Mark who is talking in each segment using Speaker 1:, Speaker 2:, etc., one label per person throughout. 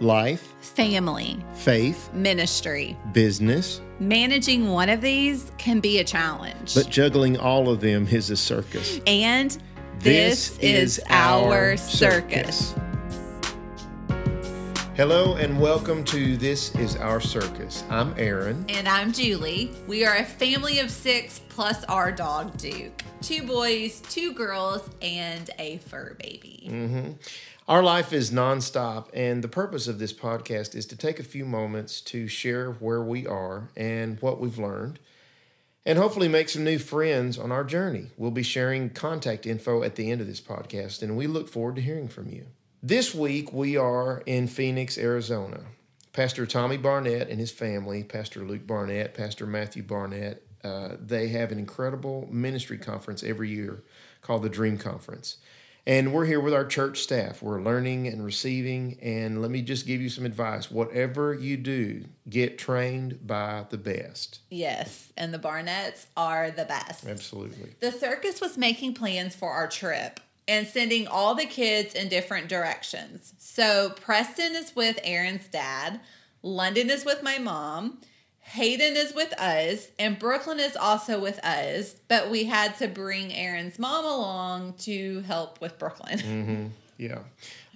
Speaker 1: life,
Speaker 2: family,
Speaker 1: faith,
Speaker 2: ministry.
Speaker 1: business,
Speaker 2: Managing one of these can be a challenge.
Speaker 1: but juggling all of them is a circus.
Speaker 2: and this, is, our circus.
Speaker 1: Hello and welcome to This Is Our Circus. I'm Aaron.
Speaker 2: And I'm Julie. We are a family of six plus our dog Duke. Two boys, two girls, and a fur baby. Mm-hmm.
Speaker 1: Our life is nonstop, and the purpose of this podcast is to take a few moments to share where we are and what we've learned, and hopefully make some new friends on our journey. We'll be sharing contact info at the end of this podcast, and we look forward to hearing from you. This week, we are in Phoenix, Arizona. Pastor Tommy Barnett and his family, Pastor Luke Barnett, Pastor Matthew Barnett, uh, they have an incredible ministry conference every year called the Dream Conference. And we're here with our church staff. We're learning and receiving. And let me just give you some advice. Whatever you do, get trained by the best.
Speaker 2: Yes, and the Barnetts are the best.
Speaker 1: Absolutely.
Speaker 2: The circus was making plans for our trip and sending all the kids in different directions. So Preston is with Aaron's dad, London is with my mom, Hayden is with us, and Brooklyn is also with us. But we had to bring Aaron's mom along to help with Brooklyn.
Speaker 1: Yeah.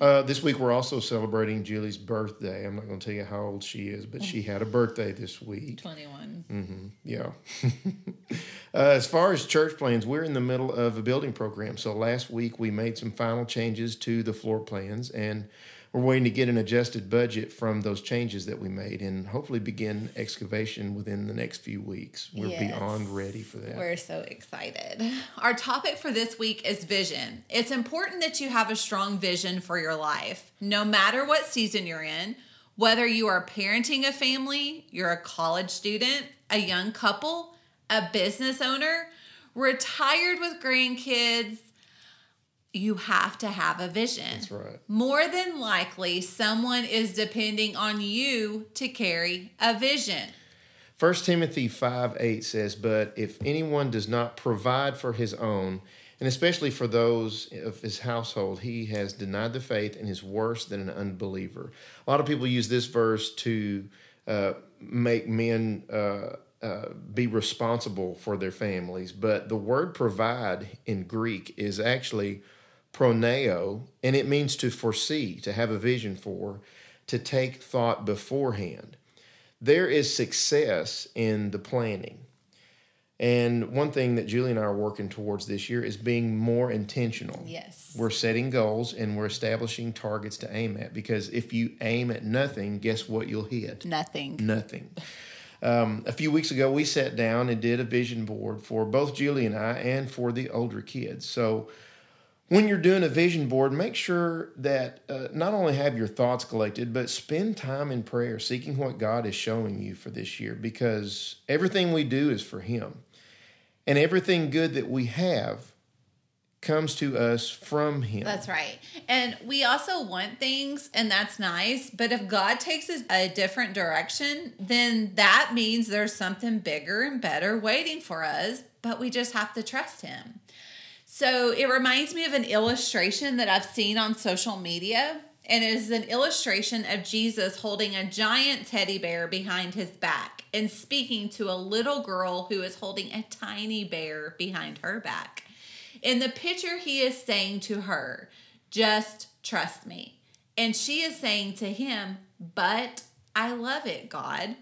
Speaker 1: Uh, this week, we're also celebrating Julie's birthday. I'm not going to tell you how old she is, but she had a birthday this week.
Speaker 2: 21.
Speaker 1: Yeah. uh, as far as church plans, we're in the middle of a building program. So last week we made some final changes to the floor plans, and we're waiting to get an adjusted budget from those changes that we made, and hopefully begin excavation within the next few weeks. We're
Speaker 2: Yes.
Speaker 1: beyond ready for that.
Speaker 2: We're so excited. Our topic for this week is vision. It's important that you have a strong vision for your life, no matter what season you're in, whether you are parenting a family, you're a college student, a young couple, a business owner, retired with grandkids. You have to have a vision.
Speaker 1: That's right.
Speaker 2: More than likely, someone is depending on you to carry a vision.
Speaker 1: 1 Timothy 5 8 says, But if anyone does not provide for his own, and especially for those of his household, he has denied the faith and is worse than an unbeliever. A lot of people use this verse to uh, make men uh, uh, be responsible for their families, but the word provide in Greek is actually proneo, and it means to foresee, to have a vision for, to take thought beforehand there is success in the planning. And one thing that Julie and I are working towards this year is being more intentional.
Speaker 2: Yes.
Speaker 1: We're setting goals and we're establishing targets to aim at because if you aim at nothing, guess what you'll hit?
Speaker 2: Nothing.
Speaker 1: Nothing. Um, a few weeks ago, we sat down and did a vision board for both Julie and I and for the older kids. So when you're doing a vision board, make sure that uh, not only have your thoughts collected, but spend time in prayer, seeking what God is showing you for this year, because everything we do is for Him. And everything good that we have comes to us from Him.
Speaker 2: That's right. And we also want things, and that's nice. But if God takes us a different direction, then that means there's something bigger and better waiting for us, but we just have to trust Him. So it reminds me of an illustration that I've seen on social media. And it is an illustration of Jesus holding a giant teddy bear behind his back and speaking to a little girl who is holding a tiny bear behind her back. In the picture, he is saying to her, Just trust me. And she is saying to him, But I love it, God.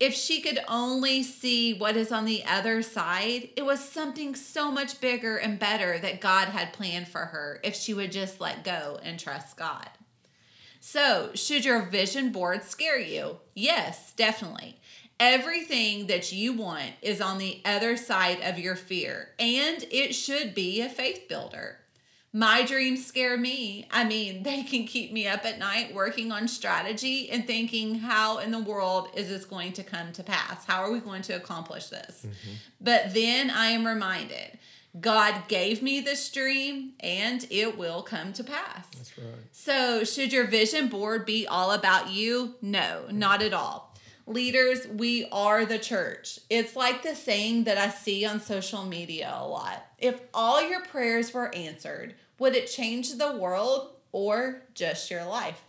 Speaker 2: If she could only see what is on the other side, it was something so much bigger and better that God had planned for her if she would just let go and trust God. So, should your vision board scare you? Yes, definitely. Everything that you want is on the other side of your fear, and it should be a faith builder. My dreams scare me. I mean, they can keep me up at night working on strategy and thinking, how in the world is this going to come to pass? How are we going to accomplish this? Mm-hmm. But then I am reminded God gave me this dream and it will come to pass.
Speaker 1: That's right.
Speaker 2: So, should your vision board be all about you? No, not at all. Leaders, we are the church. It's like the saying that I see on social media a lot. If all your prayers were answered, would it change the world or just your life?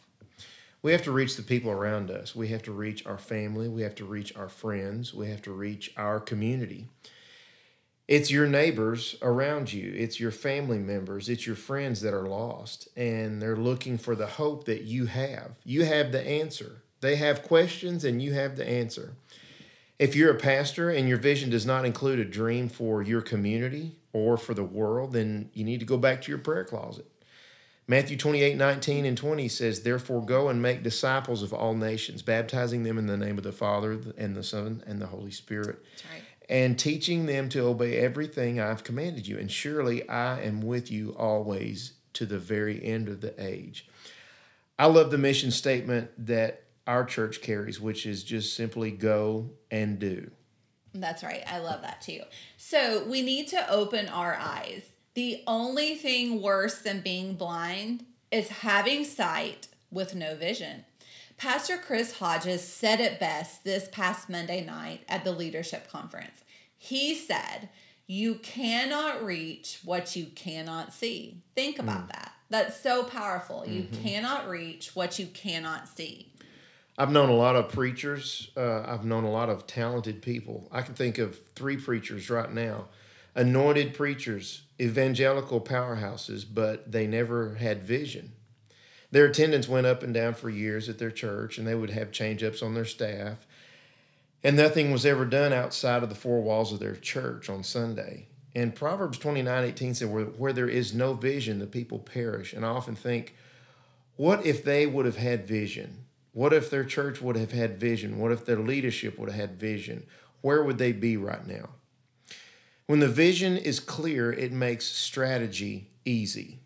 Speaker 1: We have to reach the people around us. We have to reach our family. We have to reach our friends. We have to reach our community. It's your neighbors around you, it's your family members, it's your friends that are lost, and they're looking for the hope that you have. You have the answer. They have questions, and you have the answer. If you're a pastor and your vision does not include a dream for your community or for the world, then you need to go back to your prayer closet. Matthew 28 19 and 20 says, Therefore, go and make disciples of all nations, baptizing them in the name of the Father and the Son and the Holy Spirit,
Speaker 2: right.
Speaker 1: and teaching them to obey everything I've commanded you. And surely I am with you always to the very end of the age. I love the mission statement that our church carries, which is just simply go and do.
Speaker 2: That's right. I love that too. So we need to open our eyes. The only thing worse than being blind is having sight with no vision. Pastor Chris Hodges said it best this past Monday night at the leadership conference. He said, You cannot reach what you cannot see. Think about mm. that. That's so powerful. You mm-hmm. cannot reach what you cannot see.
Speaker 1: I've known a lot of preachers. Uh, I've known a lot of talented people. I can think of three preachers right now, anointed preachers, evangelical powerhouses, but they never had vision. Their attendance went up and down for years at their church, and they would have change ups on their staff. And nothing was ever done outside of the four walls of their church on Sunday. And Proverbs 29 18 said, where, where there is no vision, the people perish. And I often think, what if they would have had vision? What if their church would have had vision? What if their leadership would have had vision? Where would they be right now? When the vision is clear, it makes strategy easy.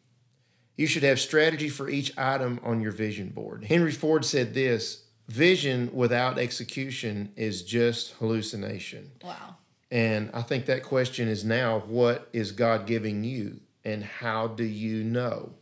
Speaker 1: You should have strategy for each item on your vision board. Henry Ford said this vision without execution is just hallucination.
Speaker 2: Wow.
Speaker 1: And I think that question is now what is God giving you and how do you know?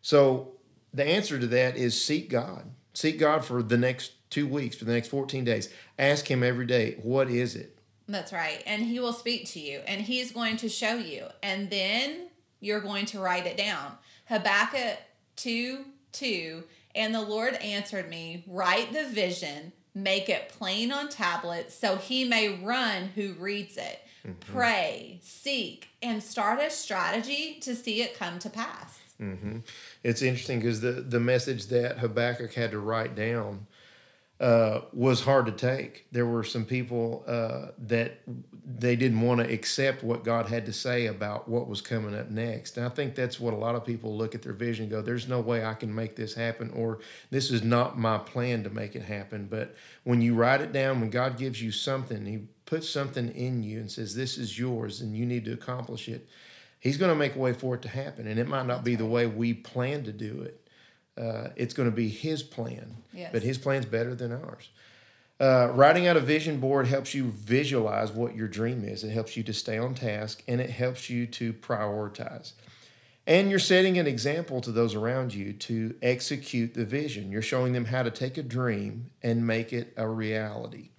Speaker 1: So the answer to that is seek God. Seek God for the next two weeks, for the next 14 days. Ask Him every day, what is it?
Speaker 2: That's right. And he will speak to you and he's going to show you. And then you're going to write it down. Habakkuk 2 2. And the Lord answered me, Write the vision, make it plain on tablets, so he may run who reads it. Mm-hmm. Pray, seek, and start a strategy to see it come to pass.
Speaker 1: Hmm It's interesting because the, the message that Habakkuk had to write down uh, was hard to take. There were some people uh, that they didn't want to accept what God had to say about what was coming up next. And I think that's what a lot of people look at their vision and go, there's no way I can make this happen, or this is not my plan to make it happen. But when you write it down, when God gives you something, He puts something in you and says, this is yours and you need to accomplish it. He's going to make a way for it to happen. And it might not be the way we plan to do it. Uh, it's going to be his plan,
Speaker 2: Yes.
Speaker 1: but his plan's better than ours. Uh, writing out a vision board helps you visualize what your dream is. It helps you to stay on task and it helps you to prioritize. And you're setting an example to those around you to execute the vision. You're showing them how to take a dream and make it a reality.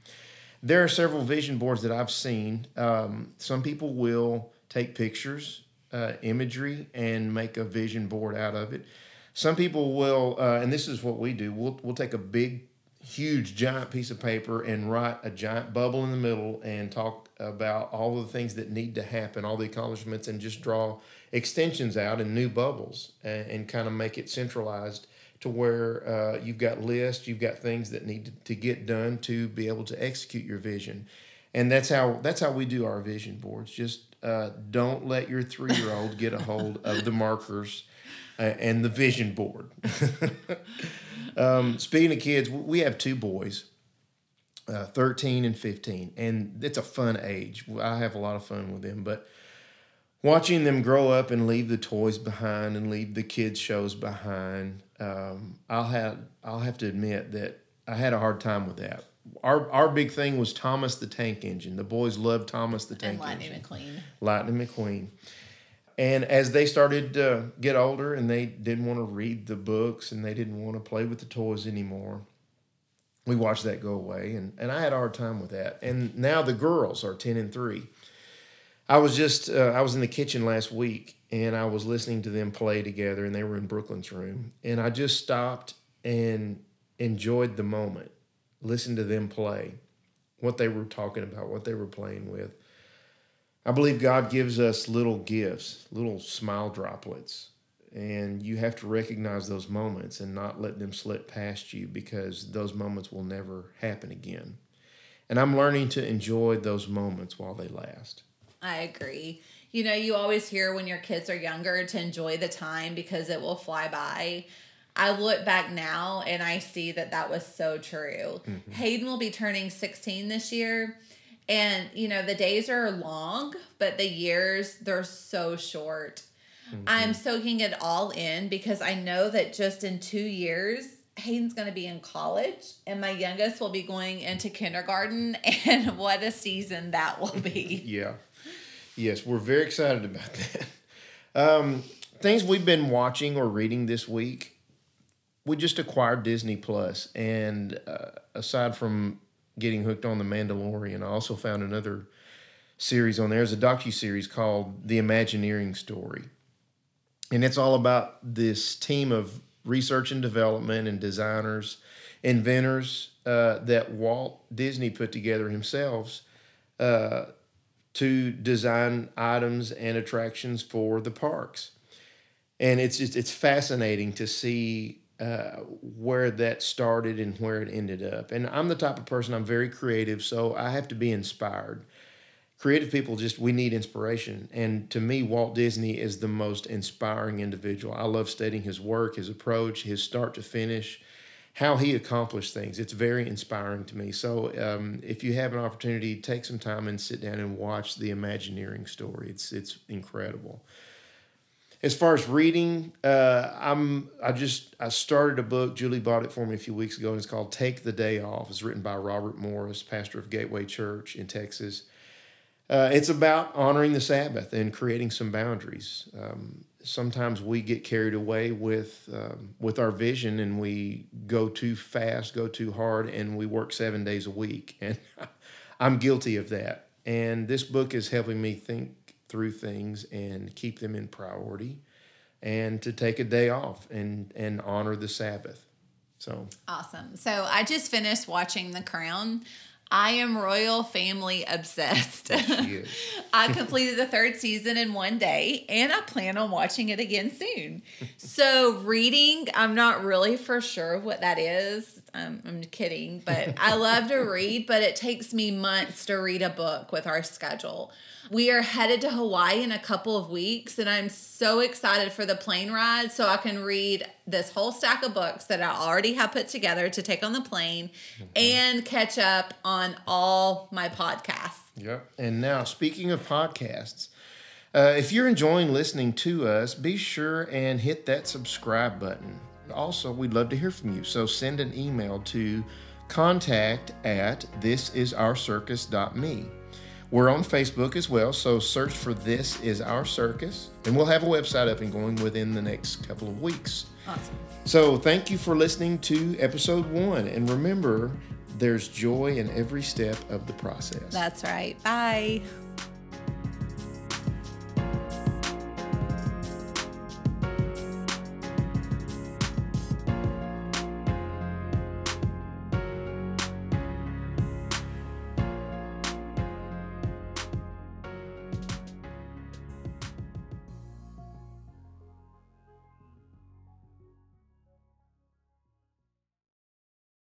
Speaker 1: There are several vision boards that I've seen. Um, some people will take pictures, uh, imagery, and make a vision board out of it. Some people will, uh, and this is what we do. We'll we'll take a big, huge, giant piece of paper and write a giant bubble in the middle and talk about all the things that need to happen, all the accomplishments, and just draw extensions out in new bubbles and, and kind of make it centralized to where uh, you've got lists, you've got things that need to get done to be able to execute your vision, and that's how that's how we do our vision boards. Just uh, don't let your three year old get a hold of the markers uh, and the vision board. um, speaking of kids, we have two boys, uh, 13 and 15, and it's a fun age. I have a lot of fun with them, but watching them grow up and leave the toys behind and leave the kids shows behind, um, I'll have I'll have to admit that I had a hard time with that. Our our big thing was Thomas the Tank Engine. The boys loved Thomas the Tank Engine.
Speaker 2: And Lightning
Speaker 1: Engine.
Speaker 2: McQueen.
Speaker 1: Lightning McQueen. And as they started to get older and they didn't want to read the books and they didn't want to play with the toys anymore, we watched that go away. And, and I had a hard time with that. And now the girls are 10 and 3. I was just, uh, I was in the kitchen last week and I was listening to them play together and they were in Brooklyn's room. And I just stopped and enjoyed the moment, listened to them play, what they were talking about, what they were playing with. I believe God gives us little gifts, little smile droplets, and you have to recognize those moments and not let them slip past you because those moments will never happen again. And I'm learning to enjoy those moments while they last.
Speaker 2: I agree. You know, you always hear when your kids are younger to enjoy the time because it will fly by. I look back now and I see that that was so true. Mm-hmm. Hayden will be turning 16 this year. And, you know, the days are long, but the years, they're so short. Mm-hmm. I'm soaking it all in because I know that just in two years, Hayden's going to be in college and my youngest will be going into kindergarten. And what a season that will be.
Speaker 1: yeah. Yes, we're very excited about that. Um, things we've been watching or reading this week. We just acquired Disney Plus, and uh, aside from getting hooked on The Mandalorian, I also found another series on there. There's a docu series called The Imagineering Story, and it's all about this team of research and development and designers, inventors uh, that Walt Disney put together himself uh, to design items and attractions for the parks. And it's just, it's fascinating to see uh, where that started and where it ended up. And I'm the type of person I'm very creative, so I have to be inspired. Creative people just we need inspiration, and to me, Walt Disney is the most inspiring individual. I love studying his work, his approach, his start to finish how he accomplished things. It's very inspiring to me. So um, if you have an opportunity, take some time and sit down and watch the Imagineering story. It's it's incredible. As far as reading, uh, I'm I just I started a book. Julie bought it for me a few weeks ago, and it's called "Take the Day Off." It's written by Robert Morris, pastor of Gateway Church in Texas. Uh, it's about honoring the Sabbath and creating some boundaries. Um, sometimes we get carried away with um, with our vision and we go too fast, go too hard, and we work seven days a week. And I'm guilty of that. And this book is helping me think through things and keep them in priority, and to take a day off and and honor the Sabbath. So
Speaker 2: awesome. So I just finished watching The Crown. I am royal family obsessed. I completed the third season in one day and I plan on watching it again soon. so, reading, I'm not really for sure what that is. Um, I'm kidding, but I love to read, but it takes me months to read a book with our schedule. We are headed to Hawaii in a couple of weeks, and I'm so excited for the plane ride so I can read this whole stack of books that I already have put together to take on the plane mm-hmm. and catch up on all my podcasts.
Speaker 1: Yep. And now, speaking of podcasts, uh, if you're enjoying listening to us, be sure and hit that subscribe button. Also, we'd love to hear from you. So send an email to contact at thisisourcircus.me. We're on Facebook as well, so search for This Is Our Circus, and we'll have a website up and going within the next couple of weeks.
Speaker 2: Awesome.
Speaker 1: So, thank you for listening to episode one, and remember, there's joy in every step of the process.
Speaker 2: That's right. Bye.